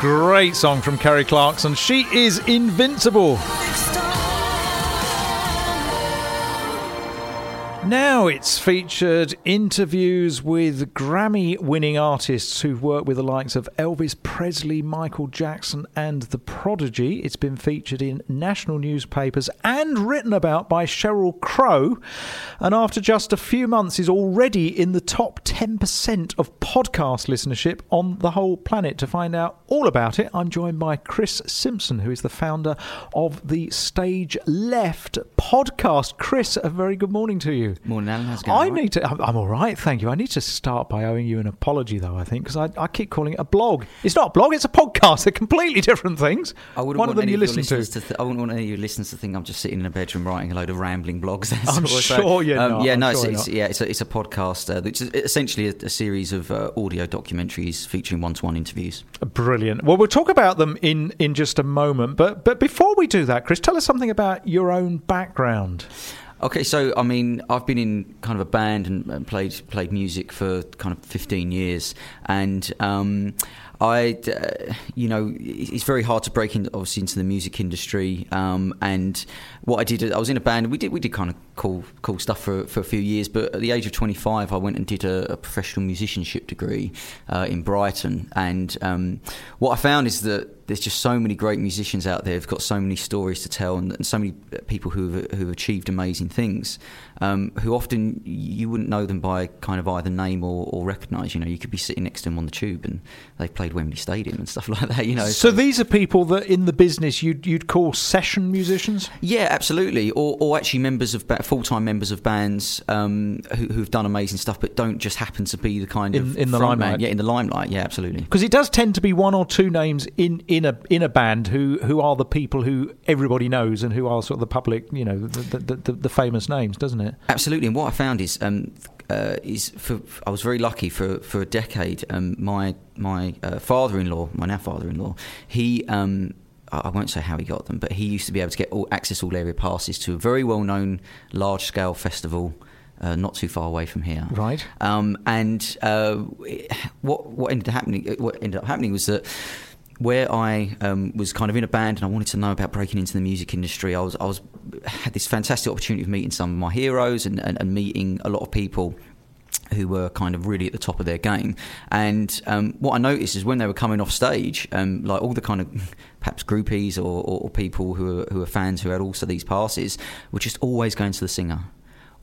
Great song from Kelly Clarkson. She is invincible. Now it's featured interviews with Grammy winning artists who've worked with the likes of Elvis Presley, Michael Jackson, and The Prodigy. It's been featured in national newspapers and written about by Sheryl Crow. And after just a few months, is already in the top 10% of podcast listenership on the whole planet. To find out all about it, I'm joined by Chris Simpson, who is the founder of the Stage Left podcast. Chris, a very good morning to you. Morning, Alan. How's it going? I need to. I'm, I'm all right, thank you. I need to start by owing you an apology, though. I think because I, I keep calling it a blog. It's not a blog; it's a podcast. They're completely different things. I wouldn't One want of them any you listen to. listeners to. th- I wouldn't want any of your listeners to think I'm just sitting in a bedroom writing a load of rambling blogs. That's I'm all. So, sure you're um, not. Yeah, I'm no, sure it's, it's yeah, it's a, it's a podcast, uh, which is essentially a, a series of uh, audio documentaries featuring one-to-one interviews. Brilliant. Well, we'll talk about them in in just a moment. But but before we do that, Chris, tell us something about your own background. Okay, so I mean, I've been in kind of a band and, and played played music for kind of 15 years, and um, I, uh, you know, it's very hard to break into obviously into the music industry. Um, and what I did, I was in a band. We did we did kind of cool cool stuff for for a few years. But at the age of 25, I went and did a, a professional musicianship degree uh, in Brighton. And um, what I found is that there's just so many great musicians out there who've got so many stories to tell and, and so many people who've, who've achieved amazing things um, who often you wouldn't know them by kind of either name or, or recognise you know you could be sitting next to them on the tube and they've played Wembley Stadium and stuff like that you know So these are people that in the business you'd you'd call session musicians. Yeah, absolutely. Or, or actually members of ba- full-time members of bands um, who, who've done amazing stuff, but don't just happen to be the kind In- of in the front man. limelight. Yeah, in the limelight. Yeah, absolutely. Because it does tend to be one or two names in, in a in a band who, who are the people who everybody knows and who are sort of the public, you know, the the, the, the famous names, doesn't it? Absolutely. And what I found is, um, uh, is for, I was very lucky for for a decade. Um, my my uh, father-in-law, my now father-in-law, he. Um, I won't say how he got them, but he used to be able to get all, access all area passes to a very well-known large-scale festival uh, not too far away from here. Right. Um, and uh, what what ended up happening? What ended up happening was that where I um, was kind of in a band and I wanted to know about breaking into the music industry. I was I was had this fantastic opportunity of meeting some of my heroes and, and, and meeting a lot of people who were kind of really at the top of their game. And um, what I noticed is when they were coming off stage, um, like all the kind of perhaps groupies or, or, or people who are, who are fans who had also these passes were just always going to the singer.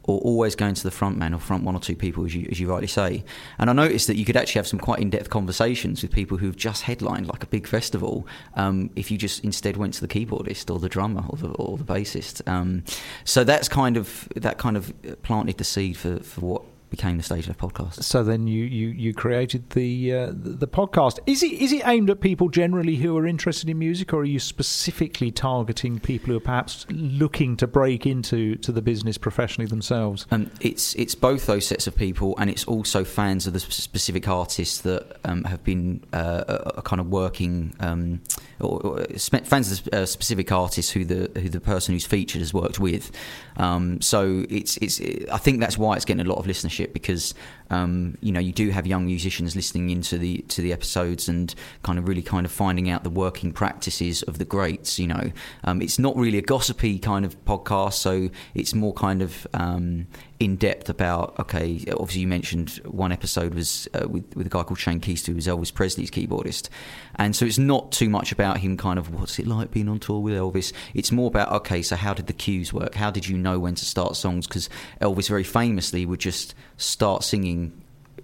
Or always going to the front man or front one or two people, as you, as you rightly say. And I noticed that you could actually have some quite in depth conversations with people who've just headlined like a big festival um, if you just instead went to the keyboardist or the drummer or the, or the bassist. Um, so that's kind of that kind of planted the seed for, for what became the Stage Left podcast. So then you, you, you created the uh, the podcast. Is it is it aimed at people generally who are interested in music, or are you specifically targeting people who are perhaps looking to break into to the business professionally themselves? Um, it's it's both those sets of people, and it's also fans of the specific artists that um, have been uh, kind of working, um, or, or fans of the uh, specific artists who the who the person who's featured has worked with. Um, so it's it's I think that's why it's getting a lot of listenership because um, you know you do have young musicians listening into the to the episodes and kind of really kind of finding out the working practices of the greats. You know, um, it's not really a gossipy kind of podcast, so it's more kind of um, in depth about. Okay, obviously you mentioned one episode was uh, with with a guy called Shane Keister, who was Elvis Presley's keyboardist, and so it's not too much about him. Kind of what's it like being on tour with Elvis. It's more about okay, so how did the cues work? How did you know when to start songs? Because Elvis very famously would just start singing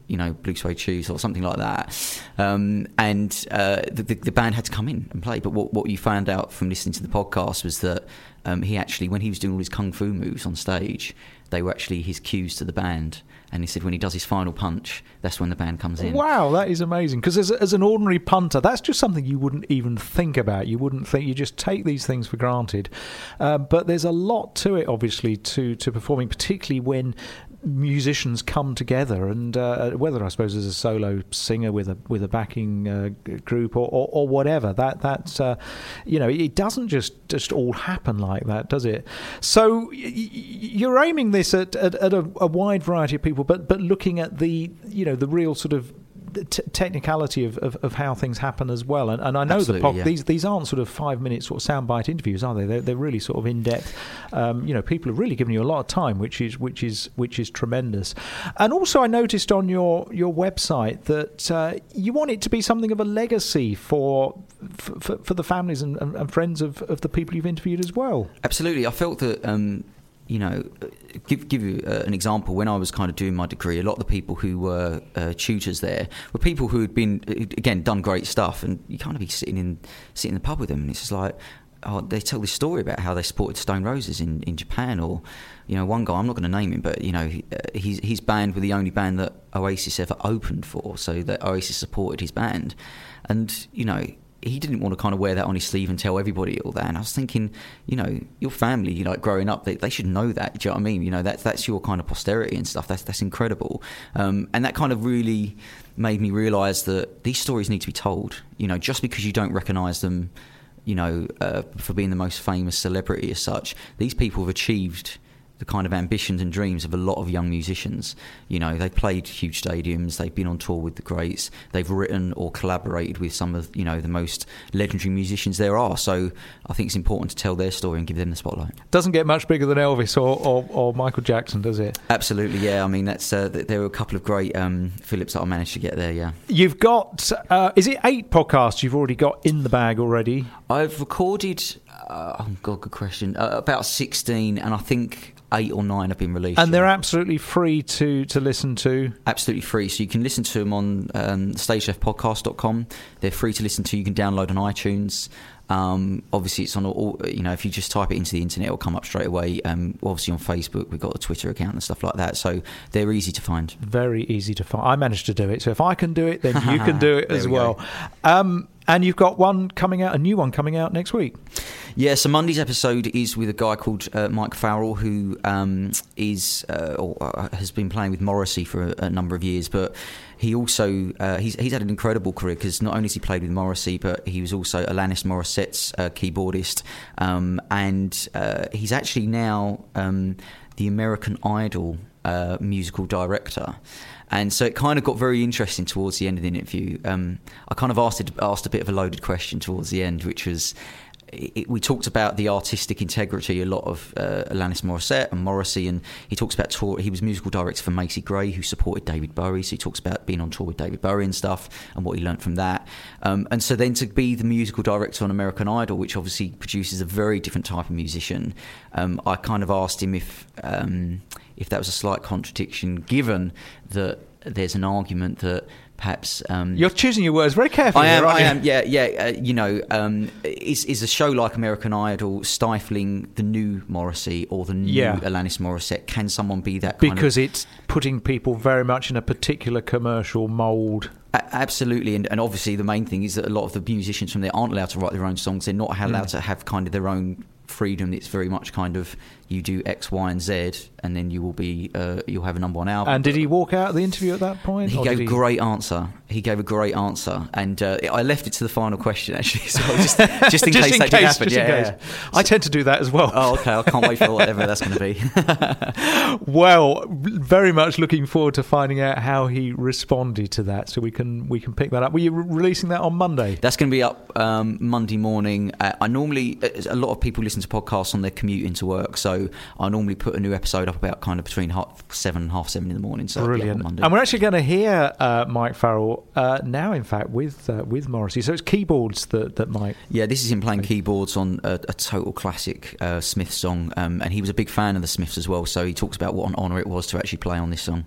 you know, blue suede shoes or something like that. Um, and uh, the, the, the band had to come in and play. But what, what you found out from listening to the podcast was that um, he actually, when he was doing all his kung fu moves on stage, they were actually his cues to the band. And he said when he does his final punch, that's when the band comes in. Wow, that is amazing. Because as, as an ordinary punter, that's just something you wouldn't even think about. You wouldn't think you just take these things for granted. Uh, but there's a lot to it, obviously, to to performing, particularly when musicians come together and uh, whether I suppose as a solo singer with a with a backing uh, group or, or, or whatever that that's uh, you know it doesn't just just all happen like that does it? So y- you're aiming this at, at, at a, a wide variety of people but but looking at the you know the real sort of t- technicality of, of, of, how things happen as well. And, and I know Absolutely, the pod- yeah. these these aren't sort of five minute sort of soundbite interviews, are they? They're, they're really sort of in depth. Um, you know, people have really given you a lot of time, which is which is which is tremendous. And also, I noticed on your your website that uh, you want it to be something of a legacy for for, for the families and, and, and friends of, of the people you've interviewed as well. Absolutely, I felt that. Um, you know, give give you uh, an example. When I was kind of doing my degree, a lot of the people who were uh, tutors there were people who had been again done great stuff, and you kind of be sitting in sitting in the pub with them, and it's just like. Oh, they tell this story about how they supported Stone Roses in, in Japan, or you know, one guy I'm not going to name him, but you know, he, uh, he's his band were the only band that Oasis ever opened for, so that Oasis supported his band, and you know, he didn't want to kind of wear that on his sleeve and tell everybody all that. And I was thinking, you know, your family, you know, growing up, they, they should know that. Do you know what I mean? You know, that's that's your kind of posterity and stuff. That's that's incredible. Um, and that kind of really made me realise that these stories need to be told. You know, just because you don't recognise them, you know, uh, for being the most famous celebrity as such, these people have achieved the kind of ambitions and dreams of a lot of young musicians. You know, they've played huge stadiums, they've been on tour with the greats, they've written or collaborated with some of you know the most legendary musicians there are. So I think it's important to tell their story and give them the spotlight. Doesn't get much bigger than Elvis or, or, or Michael Jackson, does it? Absolutely, yeah. I mean, that's uh, there were a couple of great um, Phillips that I managed to get there. Yeah, you've got uh, is it eight podcasts you've already got in the bag already? I've recorded. Uh, oh God, good question. Uh, about sixteen, and I think eight or nine have been released. And they're absolutely free to, to listen to? Absolutely free. So you can listen to them on um, stageleftpodcast.com. They're free to listen to. You can download on iTunes. Um, obviously, it's on all, you know, if you just type it into the internet, it'll come up straight away. Um, obviously, on Facebook, we've got a Twitter account and stuff like that. So they're easy to find. Very easy to find. I managed to do it. So if I can do it, then you can do it as we well. Um, and you've got one coming out, a new one coming out next week. Yeah, so Monday's episode is with a guy called uh, Mike Farrell, who um, is uh, or uh, has been playing with Morrissey for a, a number of years, but he also uh, he's he's had an incredible career because not only has he played with Morrissey, but he was also Alanis Morissette's uh, keyboardist, um, and uh, he's actually now um, the American Idol musical director. And so it kind of got very interesting towards the end of the interview. Um, I kind of asked asked a bit of a loaded question towards the end, which was. It, we talked about the artistic integrity a lot of uh, Alanis Morissette and Morrissey, and he talks about tour. He was musical director for Macy Gray, who supported David Bowie. So he talks about being on tour with David Bowie and stuff, and what he learned from that. Um, and so then to be the musical director on American Idol, which obviously produces a very different type of musician, um, I kind of asked him if um, if that was a slight contradiction, given that there's an argument that perhaps um, you're choosing your words very carefully. I am. Here, I you? am. Yeah. Yeah. Uh, you know, um, is is a show like American Idol stifling the new Morrissey or the new Yeah. Alanis Morissette? Can someone be that? Kind because of, it's putting people very much in a particular commercial mould. A- absolutely, and, and obviously the main thing is that a lot of the musicians from there aren't allowed to write their own songs. They're not allowed Mm. to have kind of their own freedom. It's very much kind of you do X, Y, and Z, and then you will be uh, you'll have a number one album. And did he walk out of the interview at that point? He gave a great answer. He gave a great answer, and uh, I left it to the final question actually, so just just in just case in that case, did happen. yeah, case. yeah. I tend to do that as well. Oh, okay. I can't wait for whatever that's going to be. Well, very much looking forward to finding out how he responded to that, so we can we can pick that up. Were you re- releasing that on Monday? That's going to be up um, Monday morning. Uh, I normally, uh, a lot of people listen to podcasts on their commute into work, so I normally put a new episode up about kind of between half seven and half seven in the morning. So it'll be up on Brilliant. And we're actually going to hear uh, Mike Farrell uh, now, in fact, with uh, with Morrissey. So it's keyboards that, that Mike. Yeah, this is him playing keyboards on a, a total classic uh, Smiths song, um, and he was a big fan of the Smiths as well. So he talks about what an honour it was to actually play on this song.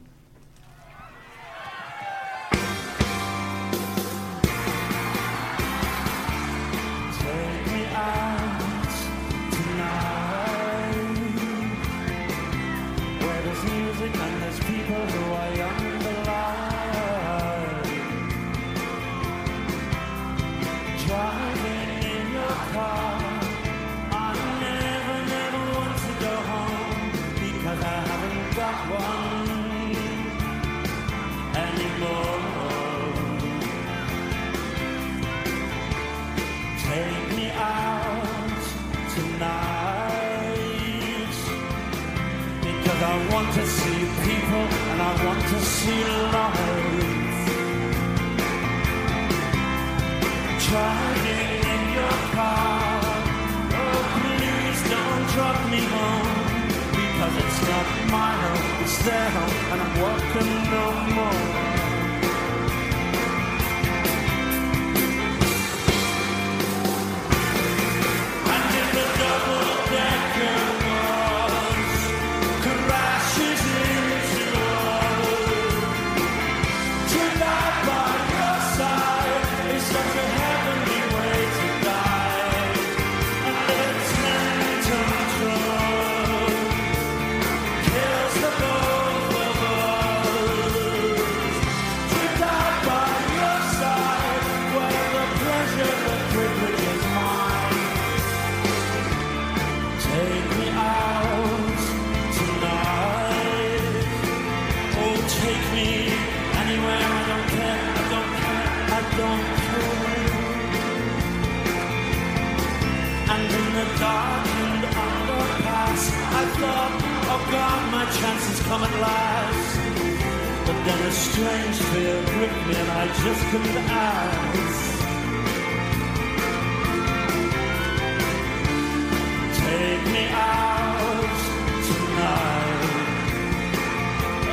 But then a strange fear gripped me, and I just couldn't ask. Take me out tonight.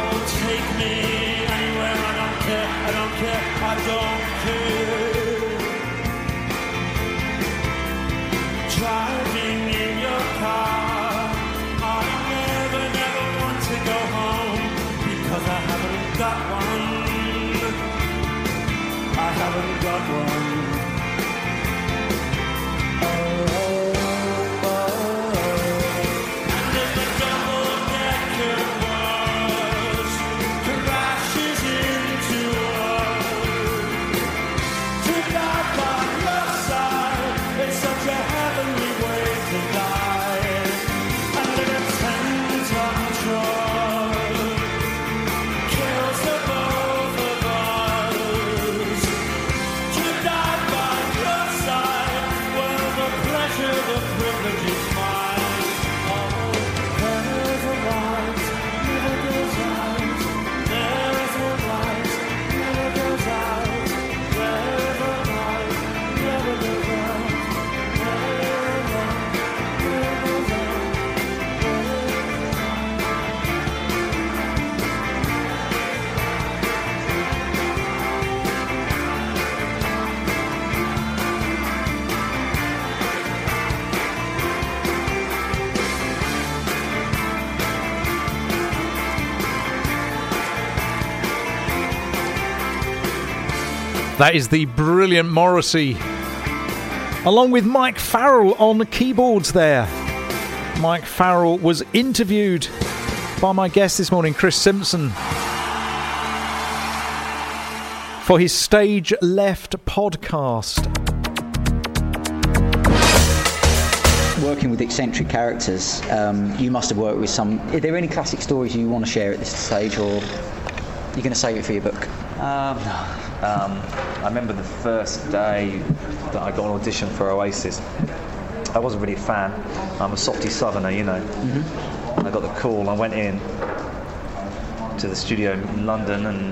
Oh, take me anywhere. I don't care. I don't care. I don't care. Haven't That is the brilliant Morrissey, along with Mike Farrell on the keyboards there. Mike Farrell was interviewed by my guest this morning, Chris Simpson, for his Stage Left podcast. Working with eccentric characters, um, you must have worked with some. Are there any classic stories you want to share at this stage, or you're going to save it for your book? Um, um, I remember the first day that I got an audition for Oasis. I wasn't really a fan. I'm a softy southerner, you know. I got the call. I went in to the studio in London and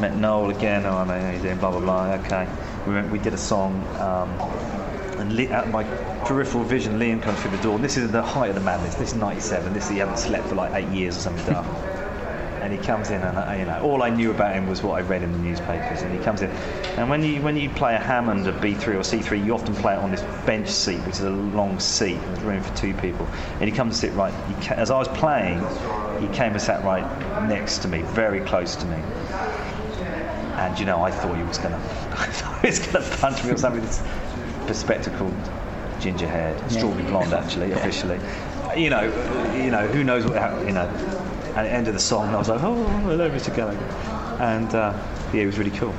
met Noel again. Oh, I know how you doing? Blah blah blah. Okay. We went, we did a song. Um, and Lee, at my peripheral vision, Liam comes through the door. And this is the height of the madness. This is '97. This is, he hadn't slept for like eight years or something. he comes in, and I, you know, all I knew about him was what I read in the newspapers. And he comes in, and when you when you play a Hammond, a B3 or C3, you often play it on this bench seat, which is a long seat, and there's room for two people. And he comes to sit right. Ca- as I was playing, he came and sat right next to me, very close to me. And you know, I thought he was gonna, I thought he was gonna punch me or something. This bespectacled, ginger haired, strawberry blonde, actually, officially. You know, you know, who knows what happened, you know. At the end of the song, And I was like, oh, hello, Mr. Gallagher. And uh, yeah, it was really cool.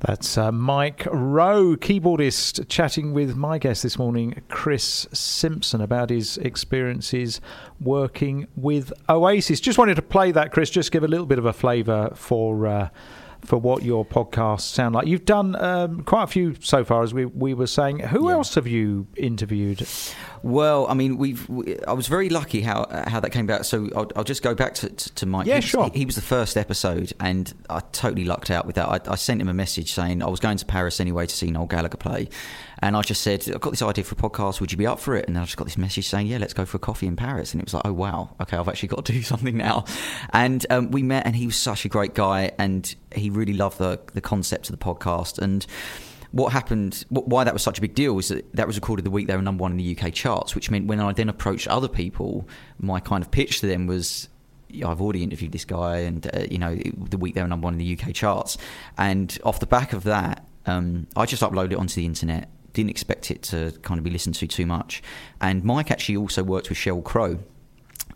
That's uh, Mike Rowe, keyboardist, chatting with my guest this morning, Chris Simpson, about his experiences working with Oasis. Just wanted to play that, Chris, just give a little bit of a flavour for. Uh, for what your podcasts sound like. You've done um, quite a few so far, as we we were saying. Who Yeah. else have you interviewed? Well, I mean, we've. We, I was very lucky how how that came about. So I'll, I'll just go back to, to, to Mike. Yeah, he, was- sure. He, he was the first episode, and I totally lucked out with that. I, I sent him a message saying I was going to Paris anyway to see Noel Gallagher play, and I just said I've got this idea for a podcast. Would you be up for it? And then I just got this message saying, Yeah, let's go for a coffee in Paris. And it was like, Oh wow, okay, I've actually got to do something now. And um, we met, and he was such a great guy, and he really love the the concept of the podcast and what happened, why that was such a big deal was that that was recorded the week they were number one in the UK charts, which meant when I then approached other people, my kind of pitch to them was, "Yeah, I've already interviewed this guy, and uh, you know, the week they were number one in the UK charts, and off the back of that, um, I just uploaded it onto the internet. Didn't expect it to kind of be listened to too much, and Mike actually also worked with Sheryl Crow,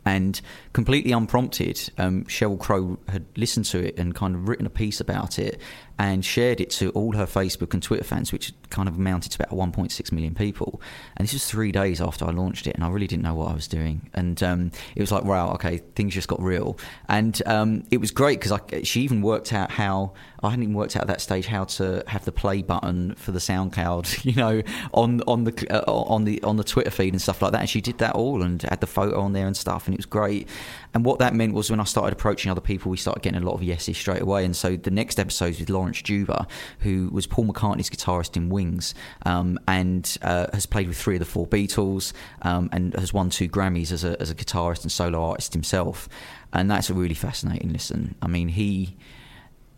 and completely unprompted, um, Sheryl Crow had listened to it and kind of written a piece about it and shared it to all her Facebook and Twitter fans, which kind of amounted to about 1.6 million people. And this was three days after I launched it, and I really didn't know what I was doing. And um, it was like, wow, okay, things just got real. And um, it was great because she even worked out how I hadn't even worked out at that stage how to have the play button for the SoundCloud, you know, on on the uh, on the on the Twitter feed and stuff like that. And she did that all and had the photo on there and stuff, and it was great. And what that meant was when I started approaching other people, we started getting a lot of yeses straight away. And so the next episode with Lawrence who was Paul McCartney's guitarist in Wings, um, and uh, has played with three of the four Beatles, um, and has won two Grammys as a as a guitarist and solo artist himself. And that's a really fascinating listen. I mean, he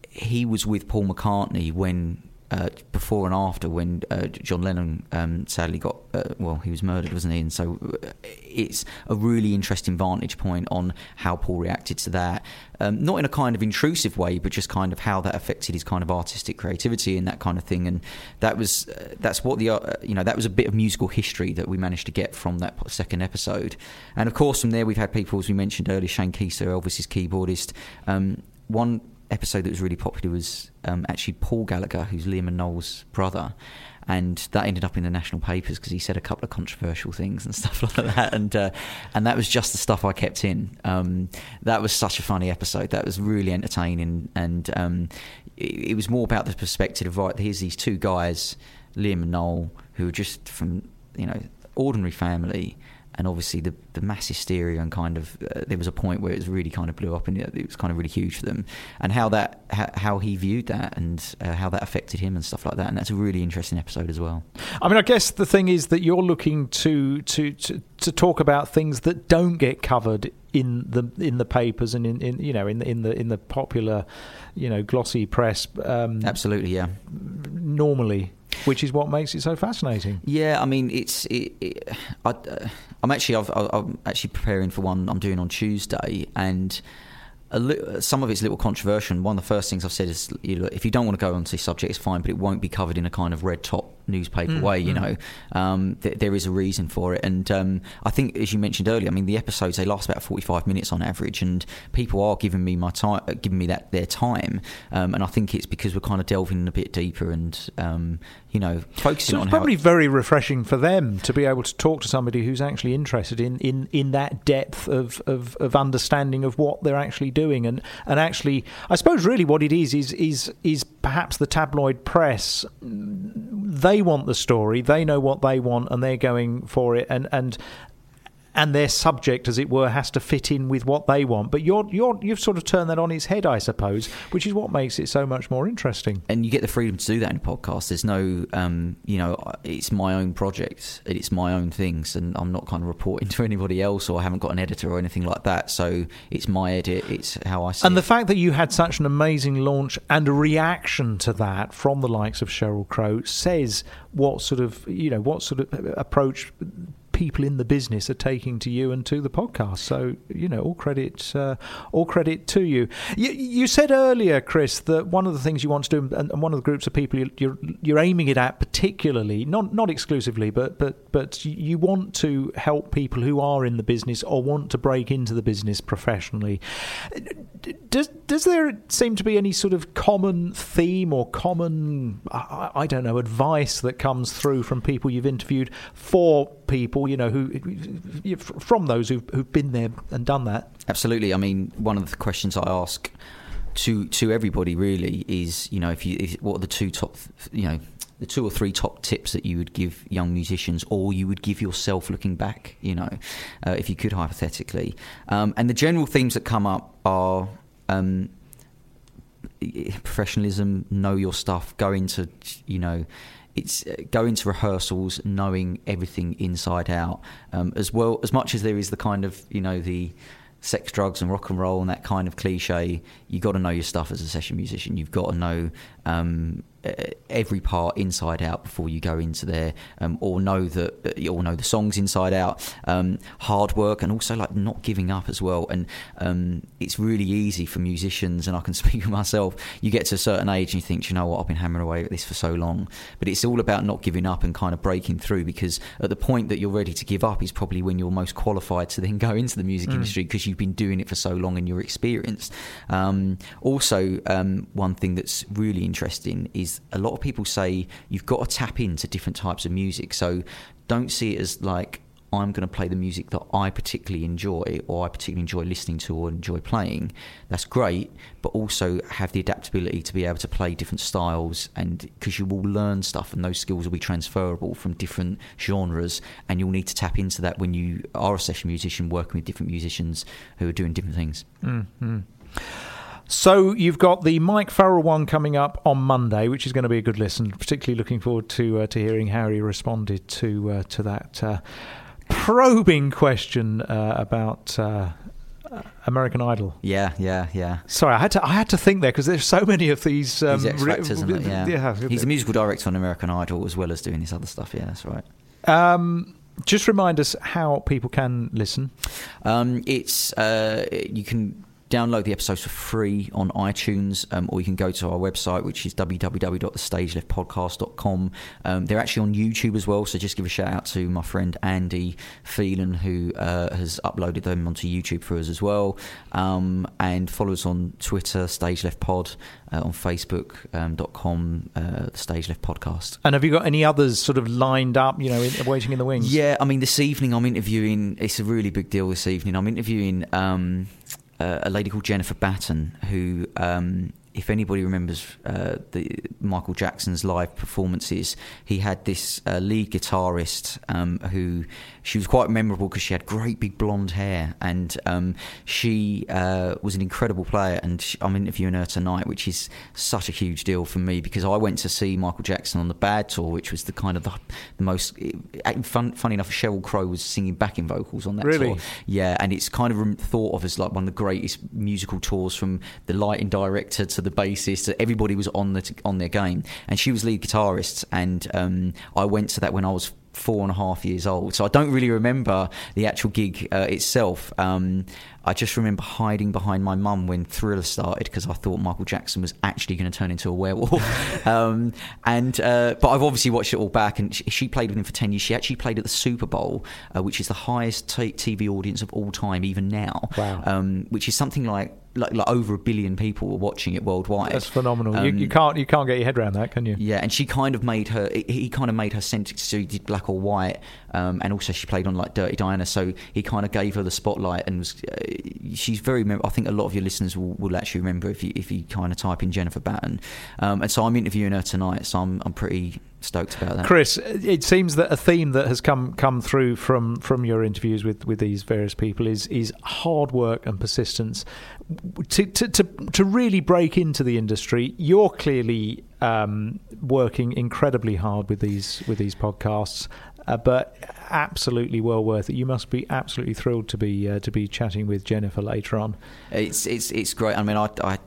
he was with Paul McCartney when uh, before and after when uh, John Lennon um, sadly got uh, well he was murdered wasn't he? And so uh, it's a really interesting vantage point on how Paul reacted to that. Um, not in a kind of intrusive way but just kind of how that affected his kind of artistic creativity and that kind of thing. And that was uh, that's what the uh, you know that was a bit of musical history that we managed to get from that second episode. And of course from there we've had people as we mentioned earlier Shane Keister Elvis's keyboardist. Um, one episode that was really popular was um, actually Paul Gallagher, who's Liam and Noel's brother. And that ended up in the national papers because he said a couple of controversial things and stuff like that, and uh, and that was just the stuff I kept in. Um, that was such a funny episode. That was really entertaining, and um, it, it was more about the perspective of right. Here's these two guys, Liam and Noel, who are just from you know ordinary family, and obviously the the mass hysteria and kind of uh, there was a point where it was really kind of blew up and it, it was kind of really huge for them and how that how, how he viewed that and uh, how that affected him and stuff like that and that's a really interesting episode as well I mean, I guess the thing is that you're looking to to to, to talk about things that don't get covered in the in the papers and in, in you know in the in the in the popular you know glossy press um, absolutely yeah normally, which is what makes it so fascinating. Yeah, I mean, it's. It, it, I, uh, I'm actually. I've, I'm actually preparing for one I'm doing on Tuesday, and li- some of it's a little controversial. One of the first things I've said is, you know, if you don't want to go onto this subject, it's fine, but it won't be covered in a kind of red top newspaper Mm, way. You mm. know, um, th- there is a reason for it, and um, I think, as you mentioned earlier, I mean, the episodes they last about 45 minutes on average, and people are giving me my time, uh, giving me that their time, um, and I think it's because we're kind of delving a bit deeper and um, you know focusing So on it's probably very refreshing for them to be able to talk to somebody who's actually interested in, in, in that depth of, of, of understanding of what they're actually doing. And, and actually I suppose really what it is is is is perhaps the tabloid press they want the story they know what they want and they're going for it and and and their subject, as it were, has to fit in with what they want. But you're you're you've sort of turned that on its head, I suppose, which is what makes it so much more interesting. and you get the freedom to do that in a podcast. There's no, um, you know, it's my own project, it's my own things, and I'm not kind of reporting to anybody else, or I haven't got an editor or anything like that. So it's my edit, it's how I see And the it. fact that you had such an amazing launch and a reaction to that from the likes of Sheryl Crow says what sort of you know what sort of approach people in the business are taking to you and to the podcast. So you know all credit uh, all credit to you. you. You said earlier, Chris, that one of the things you want to do, and and one of the groups of people you- you're you're aiming it at particularly, not not exclusively, but but but you want to help people who are in the business or want to break into the business professionally. Does does there seem to be any sort of common theme or common I, I don't know advice that comes through from people you've interviewed for people you know who from those who've, who've been there and done that? Absolutely. I mean, one of the questions I ask to to everybody really is you know if you if, what are the two top you know the two or three top tips that you would give young musicians or you would give yourself looking back you know uh, if you could hypothetically um, and the general themes that come up are um, professionalism know your stuff go into you know it's uh, go into rehearsals knowing everything inside out um, as well as much as there is the kind of you know the sex, drugs, and rock and roll and that kind of cliche, you got to know your stuff as a session musician. You've got to know um, every part inside out before you go into there, um, or know that or know the songs inside out. Um, hard work and also like not giving up as well. And um, it's really easy for musicians, and I can speak for myself. You get to a certain age and you think, you know what, I've been hammering away at this for so long. But it's all about not giving up and kind of breaking through because at the point that you're ready to give up is probably when you're most qualified to then go into the music mm. industry because you've been doing it for so long and you're experienced. Um, also, um, one thing that's really interesting is a lot of people say you've got to tap into different types of music. So don't see it as like I'm going to play the music that I particularly enjoy or I particularly enjoy listening to or enjoy playing. That's great, but also have the adaptability to be able to play different styles and because you will learn stuff and those skills will be transferable from different genres and you'll need to tap into that when you are a session musician working with different musicians who are doing different things. Mm-hmm. So you've got the Mike Farrell one coming up on Monday, which is going to be a good listen. Particularly looking forward to uh, to hearing how he responded to uh, to that uh, probing question uh, about. Uh, American Idol. Yeah, yeah, yeah. Sorry, I had to I had to think there because there's so many of these. Um, He's X Yeah. yeah. He's a musical director on American Idol as well as doing this other stuff. Yeah, that's right. Um, just remind us how people can listen. Um, it's uh, you can download the episodes for free on iTunes, um, or you can go to our website, which is www.thestageleftpodcast.com. Um, they're actually on YouTube as well, so just give a shout out to my friend Andy Phelan, who uh, has uploaded them onto YouTube for us as well. Um, and follow us on Twitter, Stage Left Pod, uh, on Facebook.com, um, uh, the Stage Left Podcast. And have you got any others sort of lined up, you know, in, waiting in the wings? Yeah, I mean, this evening I'm interviewing, it's a really big deal this evening. I'm interviewing. Um, uh, a lady called Jennifer Batten, who, um, if anybody remembers uh, the Michael Jackson's live performances, he had this uh, lead guitarist um, who she was quite memorable because she had great big blonde hair and um, she uh, was an incredible player. And she, I'm interviewing her tonight, which is such a huge deal for me because I went to see Michael Jackson on the Bad Tour, which was the kind of the, the most eh, fun, funny enough. Sheryl Crow was singing backing vocals on that really? tour. Yeah, and it's kind of thought of as like one of the greatest musical tours from the lighting director to the bassist. Everybody was on the on their game, and she was lead guitarist. And um, I went to that when I was four and a half years old. So I don't really remember the actual gig uh, itself. Um, I just remember hiding behind my mum when Thriller started because I thought Michael Jackson was actually going to turn into a werewolf. um, and uh, but I've obviously watched it all back, and she, she, played with him for ten years. She actually played at the Super Bowl, uh, which is the highest t- TV audience of all time, even now. Wow. Um, which is something like like, like over a billion people were watching it worldwide. That's phenomenal. Um, you, you, um, can't you can't get your head around that, can you? Yeah, and she kind of made her. He kind of made her sentence. So he did black or white, um, and also she played on like Dirty Diana. So he kind of gave her the spotlight, and was. Uh, she's very. I think a lot of your listeners will, will actually remember if you if you kind of type in Jennifer Batten. Um, and so I'm interviewing her tonight. So I'm I'm pretty stoked about that. Chris, it seems that a theme that has come come through from from your interviews with, with these various people is is hard work and persistence. To to to, to really break into the industry, you're clearly um, working incredibly hard with these with these podcasts. Uh, but absolutely well worth it. You must be absolutely thrilled to be uh, to be chatting with Jennifer later on. It's it's it's great. I mean, I, I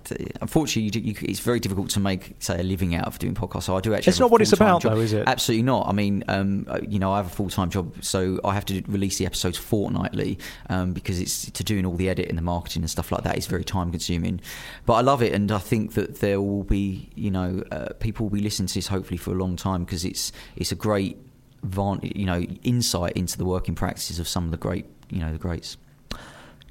unfortunately you, you, it's very difficult to make say a living out of doing podcasts. So I do actually. It's not what it's about, job. though, is it? Absolutely not. I mean, um, uh, you know, I have a full time job, so I have to release the episodes fortnightly um, because it's to doing all the edit and the marketing and stuff like that is very time consuming. But I love it, and I think that there will be you know uh, people will be listening to this hopefully for a long time because it's it's a great you know, insight into the working practices of some of the great, you know, the greats.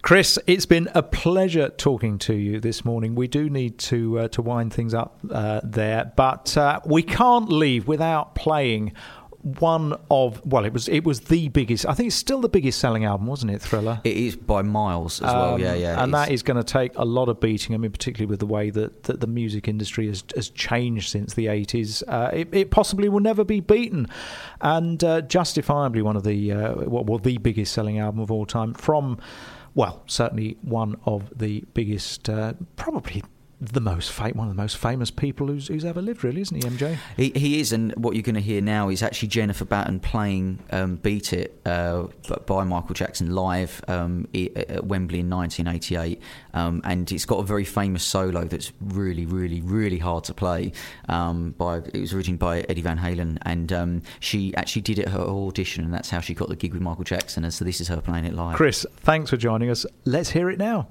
Chris, it's been a pleasure talking to you this morning. We do need to uh, to wind things up uh, there, but uh, we can't leave without playing one of well, it was it was the biggest. I think it's still the biggest selling album, wasn't it? Thriller. It is by miles as well. Um, Yeah, yeah. and that is going to take a lot of beating. I mean, particularly with the way that, that the music industry has, has changed since the 80s. Uh, it, it possibly will never be beaten. And uh, justifiably one of the, uh, well, well, the biggest selling album of all time from, well, certainly one of the biggest, uh, probably the most fa- one of the most famous people who's, who's ever lived, really, isn't he, MJ? He, he is, and what you're going to hear now is actually Jennifer Batten playing um, "Beat It" uh, by Michael Jackson live um, at Wembley in 1988, um, and it's got a very famous solo that's really, really, really hard to play. Um, by it was originally by Eddie Van Halen, and um, she actually did it at her audition, and that's how she got the gig with Michael Jackson. And so this is her playing it live. Chris, thanks for joining us. Let's hear it now.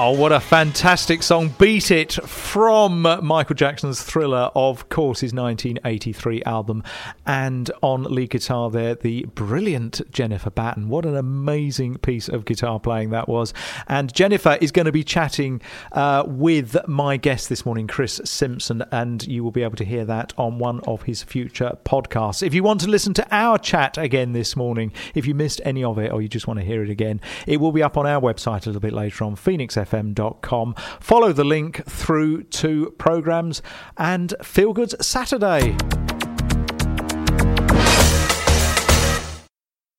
Oh, what a fantastic song. Beat It from Michael Jackson's Thriller, of course, his 1983 album. And on lead guitar there, the brilliant Jennifer Batten. What an amazing piece of guitar playing that was. And Jennifer is going to be chatting uh, with my guest this morning, Chris Simpson, and you will be able to hear that on one of his future podcasts. If you want to listen to our chat again this morning, if you missed any of it or you just want to hear it again, it will be up on our website a little bit later on, phoenixfm.com. Follow the link through to programs and Feel Good Saturday.